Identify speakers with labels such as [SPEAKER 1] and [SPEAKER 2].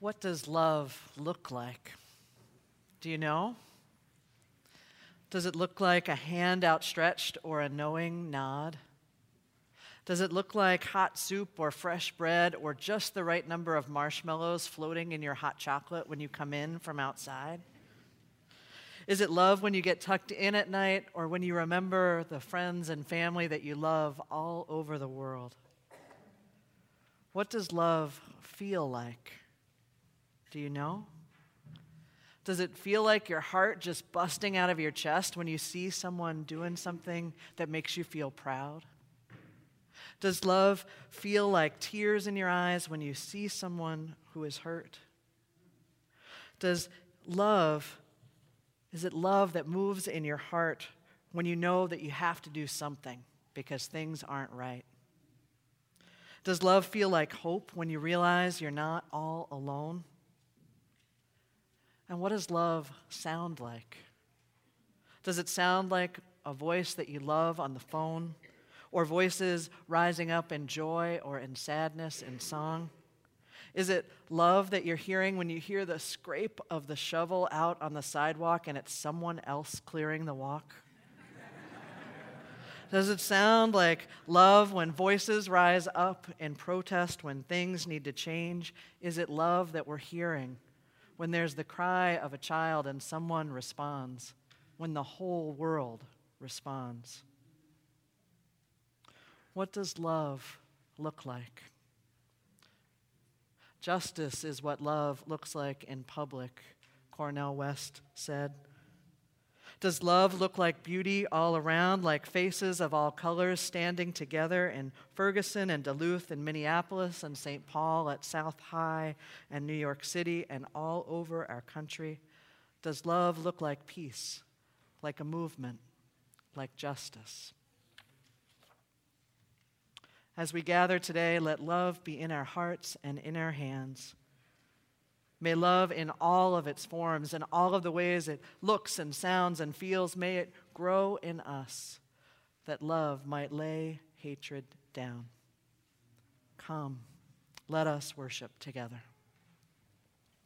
[SPEAKER 1] What does love look like? Do you know? Does it look like a hand outstretched or a knowing nod? Does it look like hot soup or fresh bread or just the right number of marshmallows floating in your hot chocolate when you come in from outside? Is it love when you get tucked in at night or when you remember the friends and family that you love all over the world? What does love feel like? Do you know? Does it feel like your heart just busting out of your chest when you see someone doing something that makes you feel proud? Does love feel like tears in your eyes when you see someone who is hurt? Does love, is it love that moves in your heart when you know that you have to do something because things aren't right? Does love feel like hope when you realize you're not all alone? And what does love sound like? Does it sound like a voice that you love on the phone, or voices rising up in joy or in sadness in song? Is it love that you're hearing when you hear the scrape of the shovel out on the sidewalk and it's someone else clearing the walk? Does it sound like love when voices rise up in protest when things need to change? Is it love that we're hearing when there's the cry of a child and someone responds, when the whole world responds? What does love look like? Justice is what love looks like in public, Cornel West said. Does love look like beauty all around, like faces of all colors standing together in Ferguson and Duluth and Minneapolis and St. Paul at South High and New York City and all over our country? Does love look like peace, like a movement, like justice? As we gather today, let love be in our hearts and in our hands. May love in all of its forms and all of the ways it looks and sounds and feels, may it grow in us that love might lay hatred down. Come, let us worship together.